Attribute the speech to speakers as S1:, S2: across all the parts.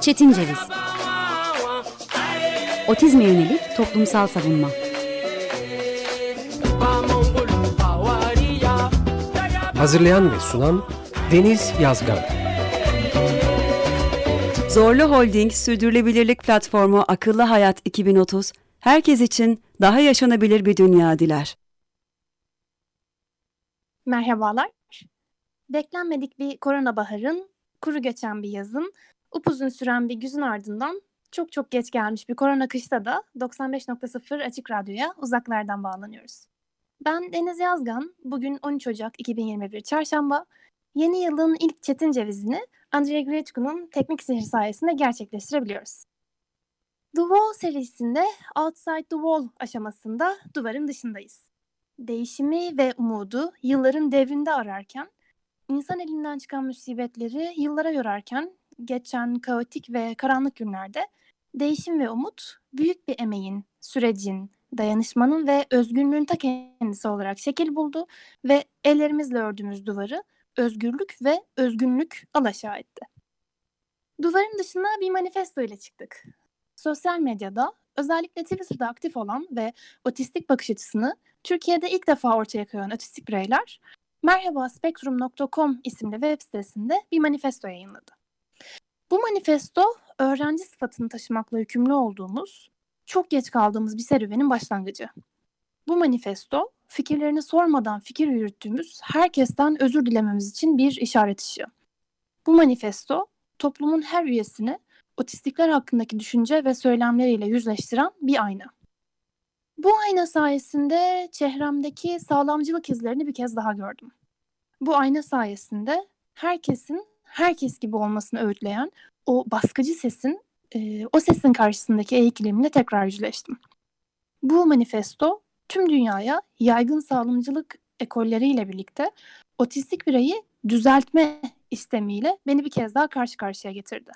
S1: Çetin Ceviz. Otizme yönelik toplumsal savunma.
S2: Hazırlayan ve sunan Deniz Yazgan.
S3: Zorlu Holding Sürdürülebilirlik Platformu Akıllı Hayat 2030, herkes için daha yaşanabilir bir dünya diler.
S4: Merhabalar. Beklenmedik bir korona baharın, kuru geçen bir yazın, upuzun süren bir güzün ardından çok çok geç gelmiş bir korona kışta da 95.0 Açık Radyo'ya uzaklardan bağlanıyoruz. Ben Deniz Yazgan, bugün 13 Ocak 2021 Çarşamba, yeni yılın ilk çetin cevizini Andrei Grechko'nun teknik sihir sayesinde gerçekleştirebiliyoruz. The Wall serisinde Outside the Wall aşamasında duvarın dışındayız. Değişimi ve umudu yılların devrinde ararken, insan elinden çıkan musibetleri yıllara yorarken, geçen kaotik ve karanlık günlerde değişim ve umut büyük bir emeğin, sürecin, dayanışmanın ve özgürlüğün ta kendisi olarak şekil buldu ve ellerimizle ördüğümüz duvarı özgürlük ve özgünlük alaşağı etti. Duvarın dışına bir manifesto ile çıktık. Sosyal medyada özellikle Twitter'da aktif olan ve otistik bakış açısını Türkiye'de ilk defa ortaya koyan otistik bireyler merhabaspektrum.com isimli web sitesinde bir manifesto yayınladı. Bu manifesto öğrenci sıfatını taşımakla yükümlü olduğumuz, çok geç kaldığımız bir serüvenin başlangıcı. Bu manifesto fikirlerini sormadan fikir yürüttüğümüz herkesten özür dilememiz için bir işaret ışığı. Bu manifesto toplumun her üyesini otistikler hakkındaki düşünce ve söylemleriyle yüzleştiren bir ayna. Bu ayna sayesinde çehremdeki sağlamcılık izlerini bir kez daha gördüm. Bu ayna sayesinde herkesin herkes gibi olmasını öğütleyen o baskıcı sesin, e, o sesin karşısındaki eğilimle tekrar yüzleştim. Bu manifesto tüm dünyaya yaygın sağlamcılık ekolleriyle birlikte otistik bireyi düzeltme istemiyle beni bir kez daha karşı karşıya getirdi.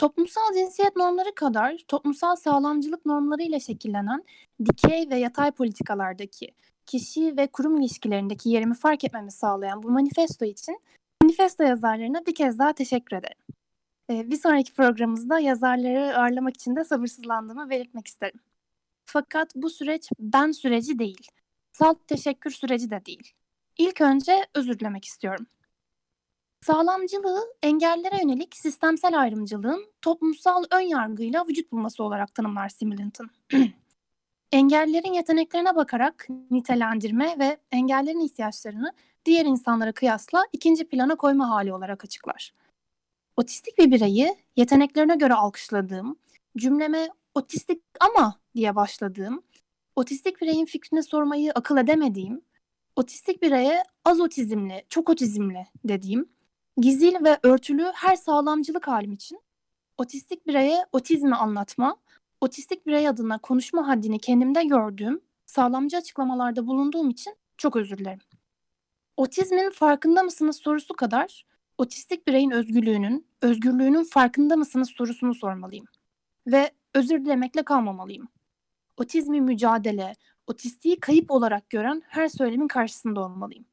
S4: Toplumsal cinsiyet normları kadar toplumsal sağlamcılık normları ile şekillenen dikey ve yatay politikalardaki kişi ve kurum ilişkilerindeki yerimi fark etmemi sağlayan bu manifesto için manifesto yazarlarına bir kez daha teşekkür ederim. Ee, bir sonraki programımızda yazarları ağırlamak için de sabırsızlandığımı belirtmek isterim. Fakat bu süreç ben süreci değil, salt teşekkür süreci de değil. İlk önce özür dilemek istiyorum. Sağlamcılığı engellere yönelik sistemsel ayrımcılığın toplumsal ön yargıyla vücut bulması olarak tanımlar Similton. Engellerin yeteneklerine bakarak nitelendirme ve engellerin ihtiyaçlarını diğer insanlara kıyasla ikinci plana koyma hali olarak açıklar. Otistik bir bireyi yeteneklerine göre alkışladığım, cümleme otistik ama diye başladığım, otistik bireyin fikrini sormayı akıl edemediğim, otistik bireye az otizmli, çok otizmli dediğim, gizil ve örtülü her sağlamcılık halim için otistik bireye otizmi anlatma, otistik birey adına konuşma haddini kendimde gördüğüm, sağlamcı açıklamalarda bulunduğum için çok özür dilerim. Otizmin farkında mısınız sorusu kadar otistik bireyin özgürlüğünün, özgürlüğünün farkında mısınız sorusunu sormalıyım. Ve özür dilemekle kalmamalıyım. Otizmi mücadele, otistiği kayıp olarak gören her söylemin karşısında olmalıyım.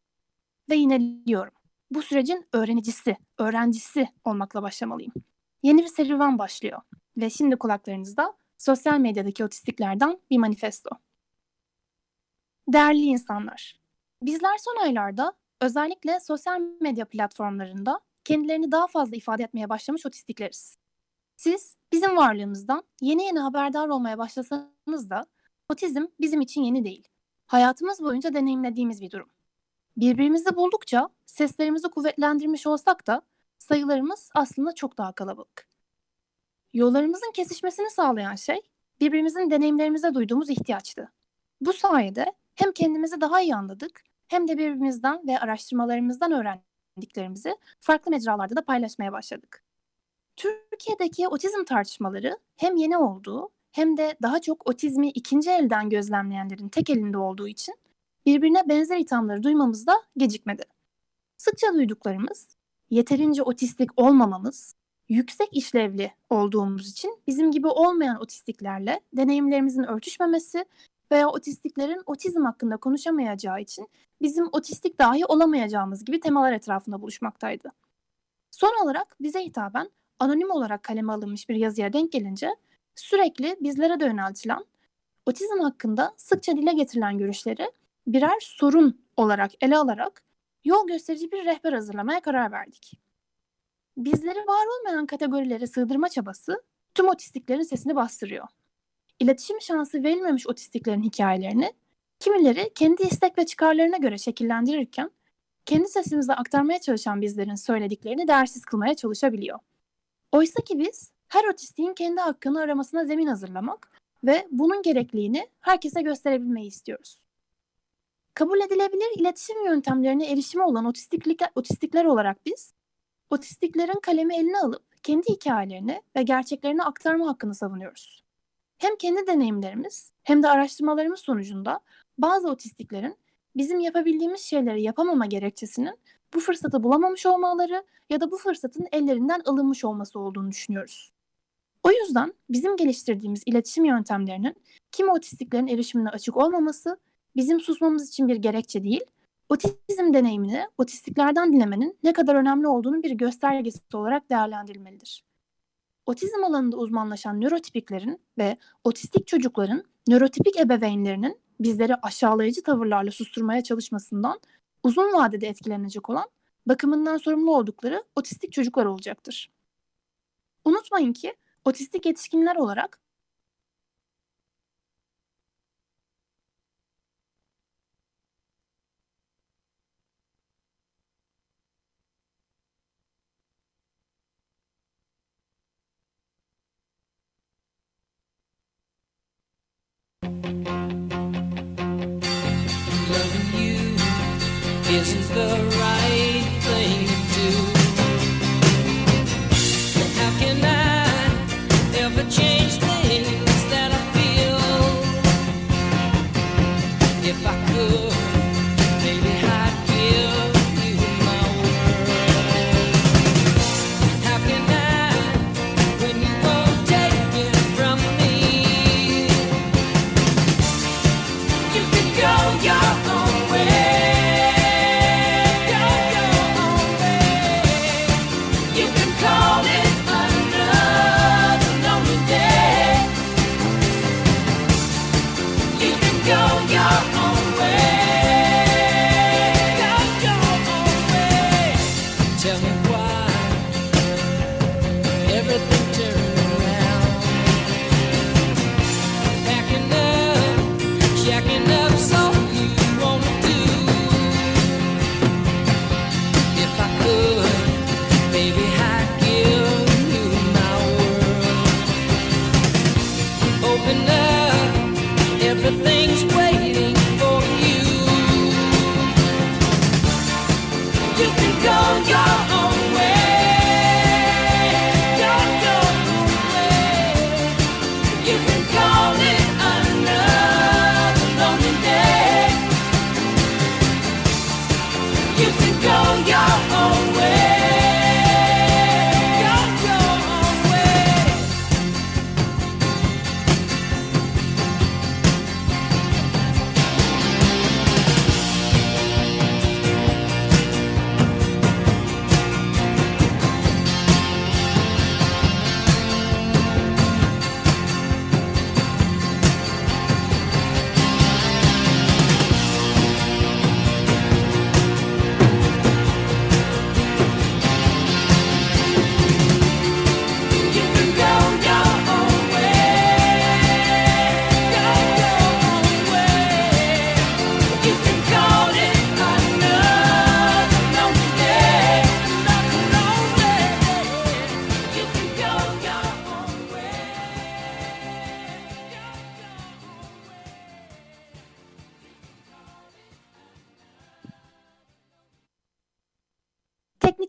S4: Ve yine diyorum. Bu sürecin öğrenicisi, öğrencisi olmakla başlamalıyım. Yeni bir serüven başlıyor. Ve şimdi kulaklarınızda sosyal medyadaki otistiklerden bir manifesto. Değerli insanlar, bizler son aylarda özellikle sosyal medya platformlarında kendilerini daha fazla ifade etmeye başlamış otistikleriz. Siz bizim varlığımızdan yeni yeni haberdar olmaya başlasanız da otizm bizim için yeni değil. Hayatımız boyunca deneyimlediğimiz bir durum. Birbirimizi buldukça seslerimizi kuvvetlendirmiş olsak da sayılarımız aslında çok daha kalabalık. Yollarımızın kesişmesini sağlayan şey birbirimizin deneyimlerimize duyduğumuz ihtiyaçtı. Bu sayede hem kendimizi daha iyi anladık hem de birbirimizden ve araştırmalarımızdan öğrendiklerimizi farklı mecralarda da paylaşmaya başladık. Türkiye'deki otizm tartışmaları hem yeni olduğu hem de daha çok otizmi ikinci elden gözlemleyenlerin tek elinde olduğu için birbirine benzer ithamları duymamız da gecikmedi. Sıkça duyduklarımız, yeterince otistik olmamamız, yüksek işlevli olduğumuz için bizim gibi olmayan otistiklerle deneyimlerimizin örtüşmemesi veya otistiklerin otizm hakkında konuşamayacağı için bizim otistik dahi olamayacağımız gibi temalar etrafında buluşmaktaydı. Son olarak bize hitaben anonim olarak kaleme alınmış bir yazıya denk gelince sürekli bizlere de yöneltilen, otizm hakkında sıkça dile getirilen görüşleri birer sorun olarak ele alarak yol gösterici bir rehber hazırlamaya karar verdik. Bizleri var olmayan kategorilere sığdırma çabası tüm otistiklerin sesini bastırıyor. İletişim şansı verilmemiş otistiklerin hikayelerini kimileri kendi istek ve çıkarlarına göre şekillendirirken kendi sesimizle aktarmaya çalışan bizlerin söylediklerini değersiz kılmaya çalışabiliyor. Oysa ki biz her otistiğin kendi hakkını aramasına zemin hazırlamak ve bunun gerekliliğini herkese gösterebilmeyi istiyoruz. Kabul edilebilir iletişim yöntemlerine erişimi olan otistiklik, otistikler olarak biz, otistiklerin kalemi eline alıp kendi hikayelerini ve gerçeklerini aktarma hakkını savunuyoruz. Hem kendi deneyimlerimiz hem de araştırmalarımız sonucunda bazı otistiklerin bizim yapabildiğimiz şeyleri yapamama gerekçesinin bu fırsatı bulamamış olmaları ya da bu fırsatın ellerinden alınmış olması olduğunu düşünüyoruz. O yüzden bizim geliştirdiğimiz iletişim yöntemlerinin kimi otistiklerin erişimine açık olmaması bizim susmamız için bir gerekçe değil, otizm deneyimini otistiklerden dinlemenin ne kadar önemli olduğunu bir göstergesi olarak değerlendirilmelidir. Otizm alanında uzmanlaşan nörotipiklerin ve otistik çocukların nörotipik ebeveynlerinin bizleri aşağılayıcı tavırlarla susturmaya çalışmasından uzun vadede etkilenecek olan bakımından sorumlu oldukları otistik çocuklar olacaktır. Unutmayın ki otistik yetişkinler olarak
S5: If I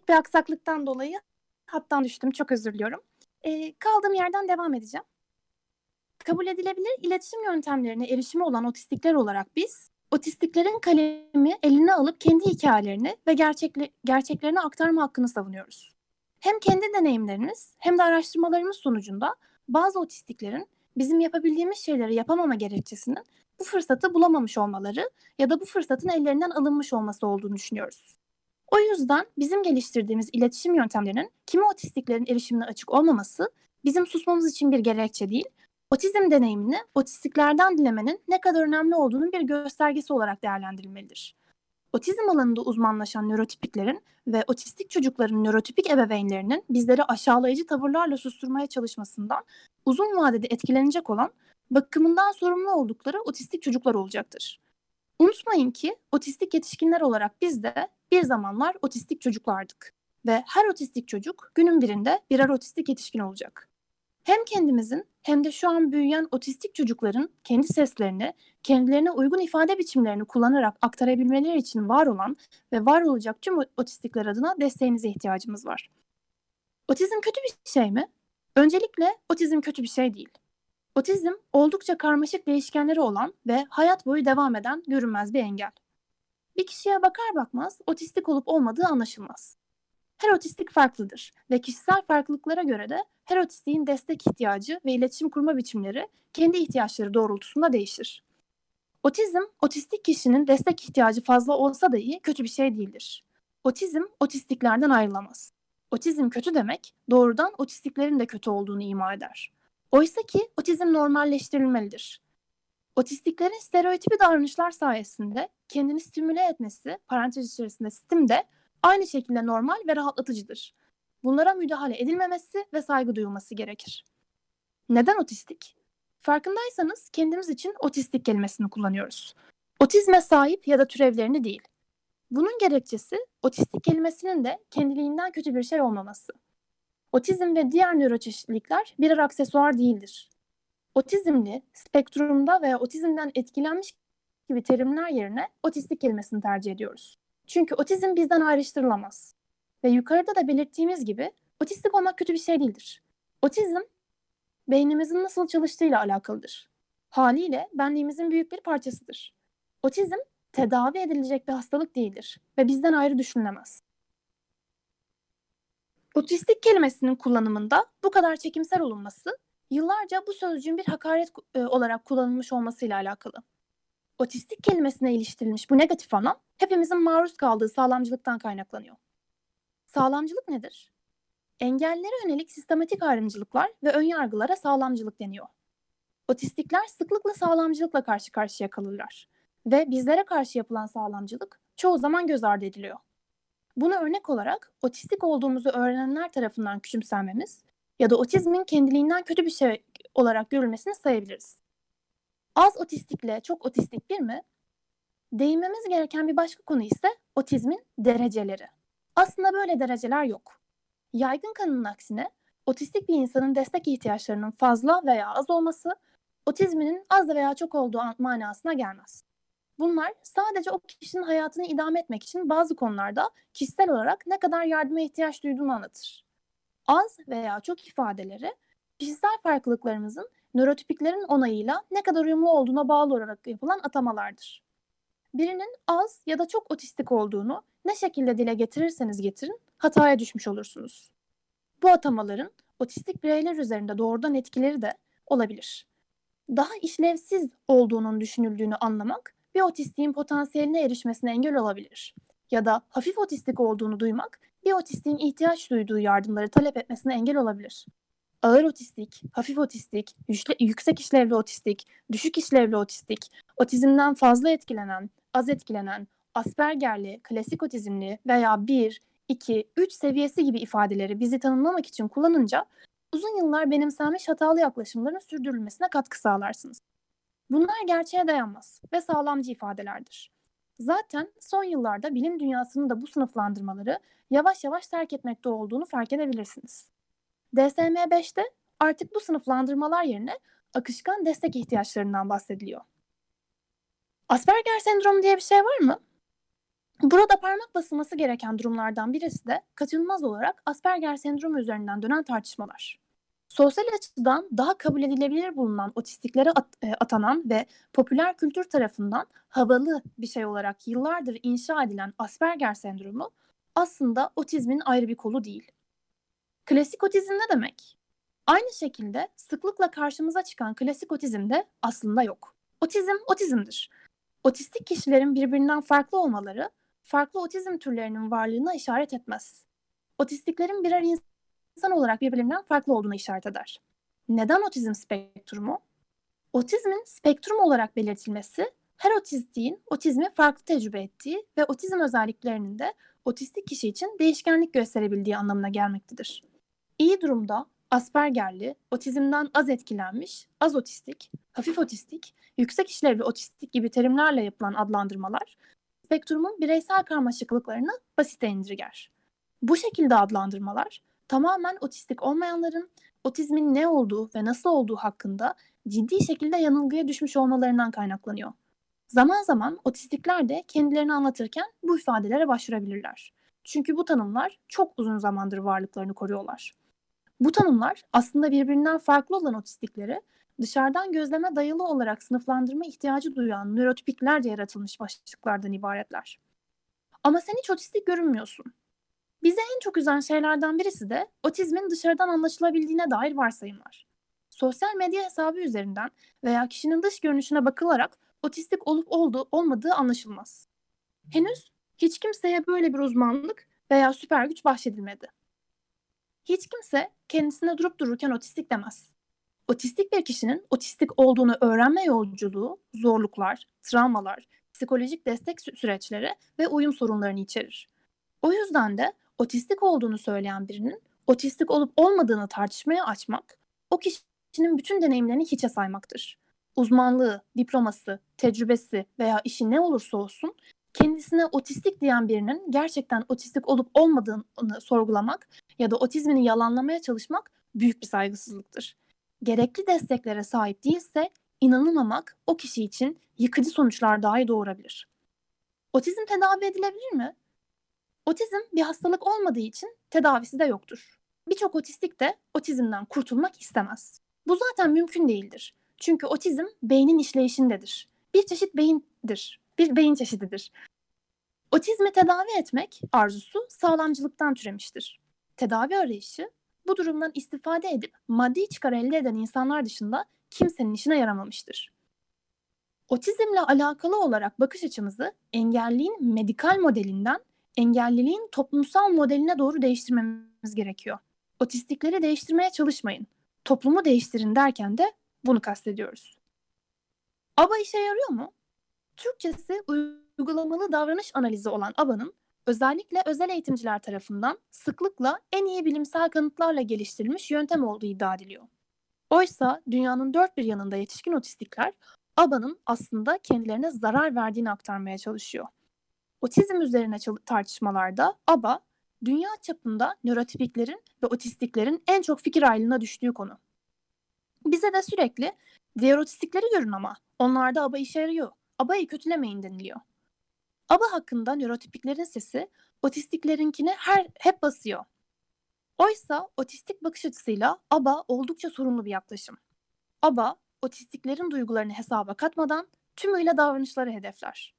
S4: bir aksaklıktan dolayı hattan düştüm. Çok özür diliyorum. Ee, kaldığım yerden devam edeceğim. Kabul edilebilir iletişim yöntemlerine erişimi olan otistikler olarak biz, otistiklerin kalemi eline alıp kendi hikayelerini ve gerçekle, gerçeklerini aktarma hakkını savunuyoruz. Hem kendi deneyimlerimiz hem de araştırmalarımız sonucunda bazı otistiklerin bizim yapabildiğimiz şeyleri yapamama gerekçesinin bu fırsatı bulamamış olmaları ya da bu fırsatın ellerinden alınmış olması olduğunu düşünüyoruz. O yüzden bizim geliştirdiğimiz iletişim yöntemlerinin kimi otistiklerin erişimine açık olmaması bizim susmamız için bir gerekçe değil, otizm deneyimini otistiklerden dilemenin ne kadar önemli olduğunun bir göstergesi olarak değerlendirilmelidir. Otizm alanında uzmanlaşan nörotipiklerin ve otistik çocukların nörotipik ebeveynlerinin bizleri aşağılayıcı tavırlarla susturmaya çalışmasından uzun vadede etkilenecek olan bakımından sorumlu oldukları otistik çocuklar olacaktır. Unutmayın ki otistik yetişkinler olarak biz de bir zamanlar otistik çocuklardık ve her otistik çocuk günün birinde birer otistik yetişkin olacak. Hem kendimizin hem de şu an büyüyen otistik çocukların kendi seslerini, kendilerine uygun ifade biçimlerini kullanarak aktarabilmeleri için var olan ve var olacak tüm otistikler adına desteğinize ihtiyacımız var. Otizm kötü bir şey mi? Öncelikle otizm kötü bir şey değil. Otizm oldukça karmaşık değişkenleri olan ve hayat boyu devam eden görünmez bir engel. Bir kişiye bakar bakmaz otistik olup olmadığı anlaşılmaz. Her otistik farklıdır ve kişisel farklılıklara göre de her otistiğin destek ihtiyacı ve iletişim kurma biçimleri kendi ihtiyaçları doğrultusunda değişir. Otizm, otistik kişinin destek ihtiyacı fazla olsa dahi kötü bir şey değildir. Otizm, otistiklerden ayrılamaz. Otizm kötü demek, doğrudan otistiklerin de kötü olduğunu ima eder. Oysa ki otizm normalleştirilmelidir. Otistiklerin stereotipi davranışlar sayesinde kendini stimüle etmesi, parantez içerisinde stim de aynı şekilde normal ve rahatlatıcıdır. Bunlara müdahale edilmemesi ve saygı duyulması gerekir. Neden otistik? Farkındaysanız kendimiz için otistik kelimesini kullanıyoruz. Otizme sahip ya da türevlerini değil. Bunun gerekçesi otistik kelimesinin de kendiliğinden kötü bir şey olmaması. Otizm ve diğer nöroçeşitlilikler birer aksesuar değildir. Otizmli, spektrumda veya otizmden etkilenmiş gibi terimler yerine otistik kelimesini tercih ediyoruz. Çünkü otizm bizden ayrıştırılamaz. Ve yukarıda da belirttiğimiz gibi otistik olmak kötü bir şey değildir. Otizm beynimizin nasıl çalıştığıyla alakalıdır. Haliyle benliğimizin büyük bir parçasıdır. Otizm tedavi edilecek bir hastalık değildir ve bizden ayrı düşünülemez. Otistik kelimesinin kullanımında bu kadar çekimsel olunması yıllarca bu sözcüğün bir hakaret e, olarak kullanılmış olmasıyla alakalı. Otistik kelimesine iliştirilmiş bu negatif anlam hepimizin maruz kaldığı sağlamcılıktan kaynaklanıyor. Sağlamcılık nedir? Engellere yönelik sistematik ayrımcılıklar ve önyargılara sağlamcılık deniyor. Otistikler sıklıkla sağlamcılıkla karşı karşıya kalırlar ve bizlere karşı yapılan sağlamcılık çoğu zaman göz ardı ediliyor. Buna örnek olarak otistik olduğumuzu öğrenenler tarafından küçümsenmemiz ya da otizmin kendiliğinden kötü bir şey olarak görülmesini sayabiliriz. Az otistikle çok otistik bir mi? Değinmemiz gereken bir başka konu ise otizmin dereceleri. Aslında böyle dereceler yok. Yaygın kanının aksine otistik bir insanın destek ihtiyaçlarının fazla veya az olması otizminin az veya çok olduğu manasına gelmez. Bunlar sadece o kişinin hayatını idame etmek için bazı konularda kişisel olarak ne kadar yardıma ihtiyaç duyduğunu anlatır. Az veya çok ifadeleri kişisel farklılıklarımızın nörotipiklerin onayıyla ne kadar uyumlu olduğuna bağlı olarak yapılan atamalardır. Birinin az ya da çok otistik olduğunu ne şekilde dile getirirseniz getirin hataya düşmüş olursunuz. Bu atamaların otistik bireyler üzerinde doğrudan etkileri de olabilir. Daha işlevsiz olduğunun düşünüldüğünü anlamak bir otistiğin potansiyeline erişmesine engel olabilir. Ya da hafif otistik olduğunu duymak bir otistiğin ihtiyaç duyduğu yardımları talep etmesine engel olabilir. Ağır otistik, hafif otistik, yüksek, işlevli otistik, düşük işlevli otistik, otizmden fazla etkilenen, az etkilenen, aspergerli, klasik otizmli veya 1, 2, 3 seviyesi gibi ifadeleri bizi tanımlamak için kullanınca uzun yıllar benimsenmiş hatalı yaklaşımların sürdürülmesine katkı sağlarsınız. Bunlar gerçeğe dayanmaz ve sağlamcı ifadelerdir. Zaten son yıllarda bilim dünyasının da bu sınıflandırmaları yavaş yavaş terk etmekte olduğunu fark edebilirsiniz. DSM-5'te artık bu sınıflandırmalar yerine akışkan destek ihtiyaçlarından bahsediliyor. Asperger sendromu diye bir şey var mı? Burada parmak basılması gereken durumlardan birisi de kaçınılmaz olarak Asperger sendromu üzerinden dönen tartışmalar. Sosyal açıdan daha kabul edilebilir bulunan otistiklere at, e, atanan ve popüler kültür tarafından havalı bir şey olarak yıllardır inşa edilen Asperger sendromu aslında otizmin ayrı bir kolu değil. Klasik otizm ne demek? Aynı şekilde sıklıkla karşımıza çıkan klasik otizm de aslında yok. Otizm otizmdir. Otistik kişilerin birbirinden farklı olmaları farklı otizm türlerinin varlığına işaret etmez. Otistiklerin birer insan olarak birbirlerinden farklı olduğuna işaret eder. Neden otizm spektrumu? Otizmin spektrum olarak belirtilmesi, her otistiğin otizmi farklı tecrübe ettiği ve otizm özelliklerinin de otistik kişi için değişkenlik gösterebildiği anlamına gelmektedir. İyi durumda Aspergerli, otizmden az etkilenmiş, az otistik, hafif otistik, yüksek işlevli otistik gibi terimlerle yapılan adlandırmalar, spektrumun bireysel karmaşıklıklarını basite indirger. Bu şekilde adlandırmalar, tamamen otistik olmayanların otizmin ne olduğu ve nasıl olduğu hakkında ciddi şekilde yanılgıya düşmüş olmalarından kaynaklanıyor. Zaman zaman otistikler de kendilerini anlatırken bu ifadelere başvurabilirler. Çünkü bu tanımlar çok uzun zamandır varlıklarını koruyorlar. Bu tanımlar aslında birbirinden farklı olan otistikleri dışarıdan gözleme dayalı olarak sınıflandırma ihtiyacı duyan nörotipiklerce yaratılmış başlıklardan ibaretler. Ama sen hiç otistik görünmüyorsun. Bize en çok üzen şeylerden birisi de otizmin dışarıdan anlaşılabildiğine dair varsayımlar. Sosyal medya hesabı üzerinden veya kişinin dış görünüşüne bakılarak otistik olup olduğu olmadığı anlaşılmaz. Henüz hiç kimseye böyle bir uzmanlık veya süper güç bahşedilmedi. Hiç kimse kendisine durup dururken otistik demez. Otistik bir kişinin otistik olduğunu öğrenme yolculuğu zorluklar, travmalar, psikolojik destek sü- süreçleri ve uyum sorunlarını içerir. O yüzden de otistik olduğunu söyleyen birinin otistik olup olmadığını tartışmaya açmak, o kişinin bütün deneyimlerini hiçe saymaktır. Uzmanlığı, diploması, tecrübesi veya işi ne olursa olsun kendisine otistik diyen birinin gerçekten otistik olup olmadığını sorgulamak ya da otizmini yalanlamaya çalışmak büyük bir saygısızlıktır. Gerekli desteklere sahip değilse inanılmamak o kişi için yıkıcı sonuçlar dahi doğurabilir. Otizm tedavi edilebilir mi? Otizm bir hastalık olmadığı için tedavisi de yoktur. Birçok otistik de otizmden kurtulmak istemez. Bu zaten mümkün değildir. Çünkü otizm beynin işleyişindedir. Bir çeşit beyindir. Bir beyin çeşididir. Otizmi tedavi etmek arzusu sağlamcılıktan türemiştir. Tedavi arayışı bu durumdan istifade edip maddi çıkar elde eden insanlar dışında kimsenin işine yaramamıştır. Otizmle alakalı olarak bakış açımızı engelliğin medikal modelinden engelliliğin toplumsal modeline doğru değiştirmemiz gerekiyor. Otistikleri değiştirmeye çalışmayın. Toplumu değiştirin derken de bunu kastediyoruz. ABA işe yarıyor mu? Türkçesi uygulamalı davranış analizi olan ABA'nın özellikle özel eğitimciler tarafından sıklıkla en iyi bilimsel kanıtlarla geliştirilmiş yöntem olduğu iddia ediliyor. Oysa dünyanın dört bir yanında yetişkin otistikler ABA'nın aslında kendilerine zarar verdiğini aktarmaya çalışıyor. Otizm üzerine tartışmalarda ABA, dünya çapında nörotipiklerin ve otistiklerin en çok fikir ayrılığına düştüğü konu. Bize de sürekli diğer otistikleri görün ama onlarda ABA işe yarıyor. ABA'yı kötülemeyin deniliyor. ABA hakkında nörotipiklerin sesi otistiklerinkini her hep basıyor. Oysa otistik bakış açısıyla ABA oldukça sorunlu bir yaklaşım. ABA, otistiklerin duygularını hesaba katmadan tümüyle davranışları hedefler.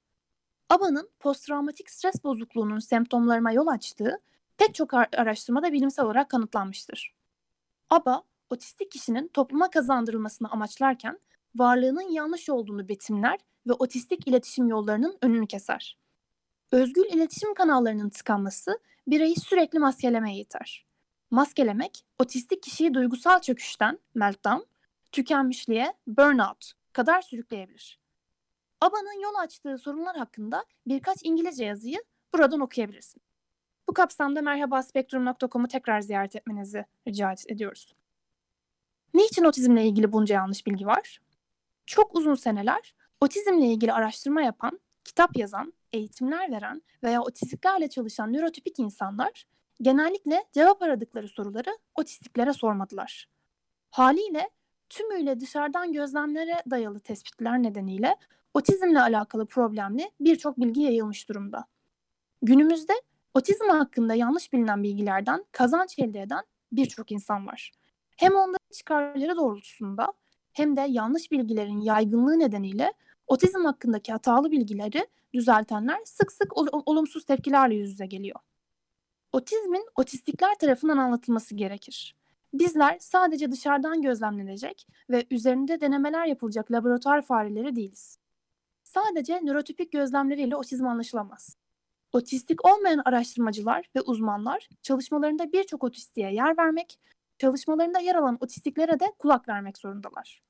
S4: ABA'nın posttraumatik stres bozukluğunun semptomlarına yol açtığı pek çok ar- araştırmada bilimsel olarak kanıtlanmıştır. ABA, otistik kişinin topluma kazandırılmasını amaçlarken varlığının yanlış olduğunu betimler ve otistik iletişim yollarının önünü keser. Özgül iletişim kanallarının tıkanması bireyi sürekli maskelemeye iter. Maskelemek, otistik kişiyi duygusal çöküşten, meltdown, tükenmişliğe, burnout kadar sürükleyebilir. ABA'nın yol açtığı sorunlar hakkında birkaç İngilizce yazıyı buradan okuyabilirsin. Bu kapsamda merhabaspektrum.com'u tekrar ziyaret etmenizi rica ediyoruz. Niçin otizmle ilgili bunca yanlış bilgi var? Çok uzun seneler otizmle ilgili araştırma yapan, kitap yazan, eğitimler veren veya otistiklerle çalışan nörotipik insanlar genellikle cevap aradıkları soruları otistiklere sormadılar. Haliyle tümüyle dışarıdan gözlemlere dayalı tespitler nedeniyle otizmle alakalı problemli birçok bilgi yayılmış durumda. Günümüzde otizm hakkında yanlış bilinen bilgilerden kazanç elde eden birçok insan var. Hem onların çıkarları doğrultusunda hem de yanlış bilgilerin yaygınlığı nedeniyle otizm hakkındaki hatalı bilgileri düzeltenler sık sık ol- olumsuz tepkilerle yüz yüze geliyor. Otizmin otistikler tarafından anlatılması gerekir. Bizler sadece dışarıdan gözlemlenecek ve üzerinde denemeler yapılacak laboratuvar fareleri değiliz. Sadece nörotipik gözlemleriyle otizm anlaşılamaz. Otistik olmayan araştırmacılar ve uzmanlar çalışmalarında birçok otistiğe yer vermek, çalışmalarında yer alan otistiklere de kulak vermek zorundalar.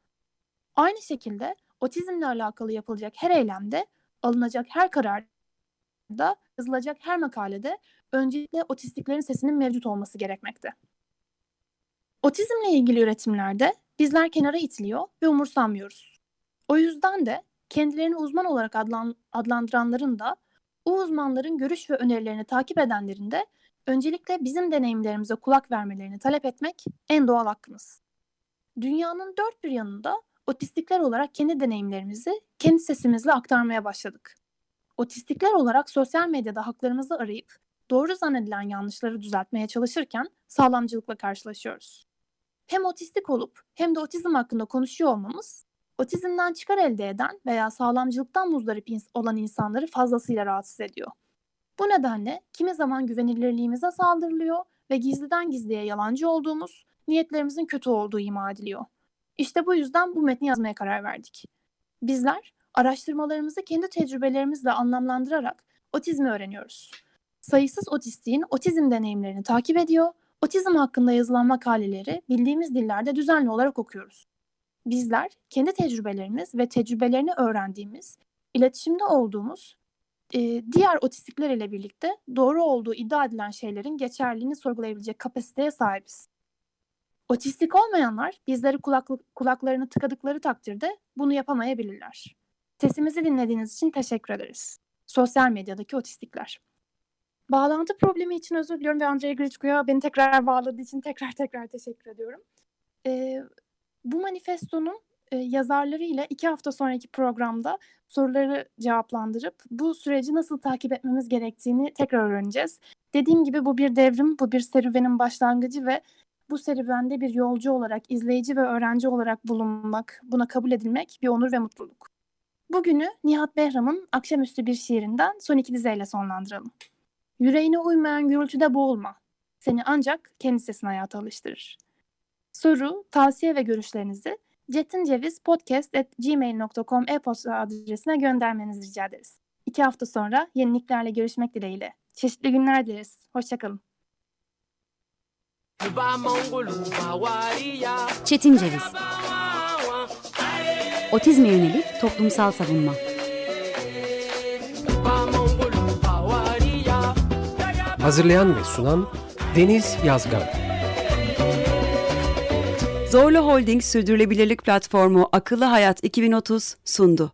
S4: Aynı şekilde otizmle alakalı yapılacak her eylemde, alınacak her kararda, yazılacak her makalede öncelikle otistiklerin sesinin mevcut olması gerekmekte. Otizmle ilgili üretimlerde bizler kenara itiliyor ve umursamıyoruz. O yüzden de kendilerini uzman olarak adlan- adlandıranların da o uzmanların görüş ve önerilerini takip edenlerin de öncelikle bizim deneyimlerimize kulak vermelerini talep etmek en doğal hakkımız. Dünyanın dört bir yanında otistikler olarak kendi deneyimlerimizi kendi sesimizle aktarmaya başladık. Otistikler olarak sosyal medyada haklarımızı arayıp doğru zannedilen yanlışları düzeltmeye çalışırken sağlamcılıkla karşılaşıyoruz. Hem otistik olup hem de otizm hakkında konuşuyor olmamız, otizmden çıkar elde eden veya sağlamcılıktan muzdarip olan insanları fazlasıyla rahatsız ediyor. Bu nedenle kimi zaman güvenilirliğimize saldırılıyor ve gizliden gizliye yalancı olduğumuz, niyetlerimizin kötü olduğu ima ediliyor. İşte bu yüzden bu metni yazmaya karar verdik. Bizler araştırmalarımızı kendi tecrübelerimizle anlamlandırarak otizmi öğreniyoruz. Sayısız otistiğin otizm deneyimlerini takip ediyor, otizm hakkında yazılan makaleleri bildiğimiz dillerde düzenli olarak okuyoruz. Bizler kendi tecrübelerimiz ve tecrübelerini öğrendiğimiz, iletişimde olduğumuz e, diğer otistikler ile birlikte doğru olduğu iddia edilen şeylerin geçerliliğini sorgulayabilecek kapasiteye sahibiz. Otistik olmayanlar bizleri kulaklık, kulaklarını tıkadıkları takdirde bunu yapamayabilirler. Sesimizi dinlediğiniz için teşekkür ederiz. Sosyal medyadaki otistikler. Bağlantı problemi için özür diliyorum ve Andrei Grichko'ya beni tekrar bağladığı için tekrar tekrar teşekkür ediyorum. Ee, bu manifestonun e, yazarlarıyla iki hafta sonraki programda soruları cevaplandırıp bu süreci nasıl takip etmemiz gerektiğini tekrar öğreneceğiz. Dediğim gibi bu bir devrim, bu bir serüvenin başlangıcı ve bu serüvende bir yolcu olarak, izleyici ve öğrenci olarak bulunmak, buna kabul edilmek bir onur ve mutluluk. Bugünü Nihat Behram'ın akşamüstü bir şiirinden son iki dizeyle sonlandıralım. Yüreğine uymayan gürültüde boğulma. Seni ancak kendi sesine hayata alıştırır. Soru, tavsiye ve görüşlerinizi cetincevizpodcast.gmail.com e-posta adresine göndermenizi rica ederiz. İki hafta sonra yeniliklerle görüşmek dileğiyle. Çeşitli günler dileriz. Hoşçakalın.
S1: Çetin Ceviz Otizme yönelik toplumsal savunma
S2: Hazırlayan ve sunan Deniz Yazgan.
S3: Zorlu Holding Sürdürülebilirlik Platformu Akıllı Hayat 2030 sundu.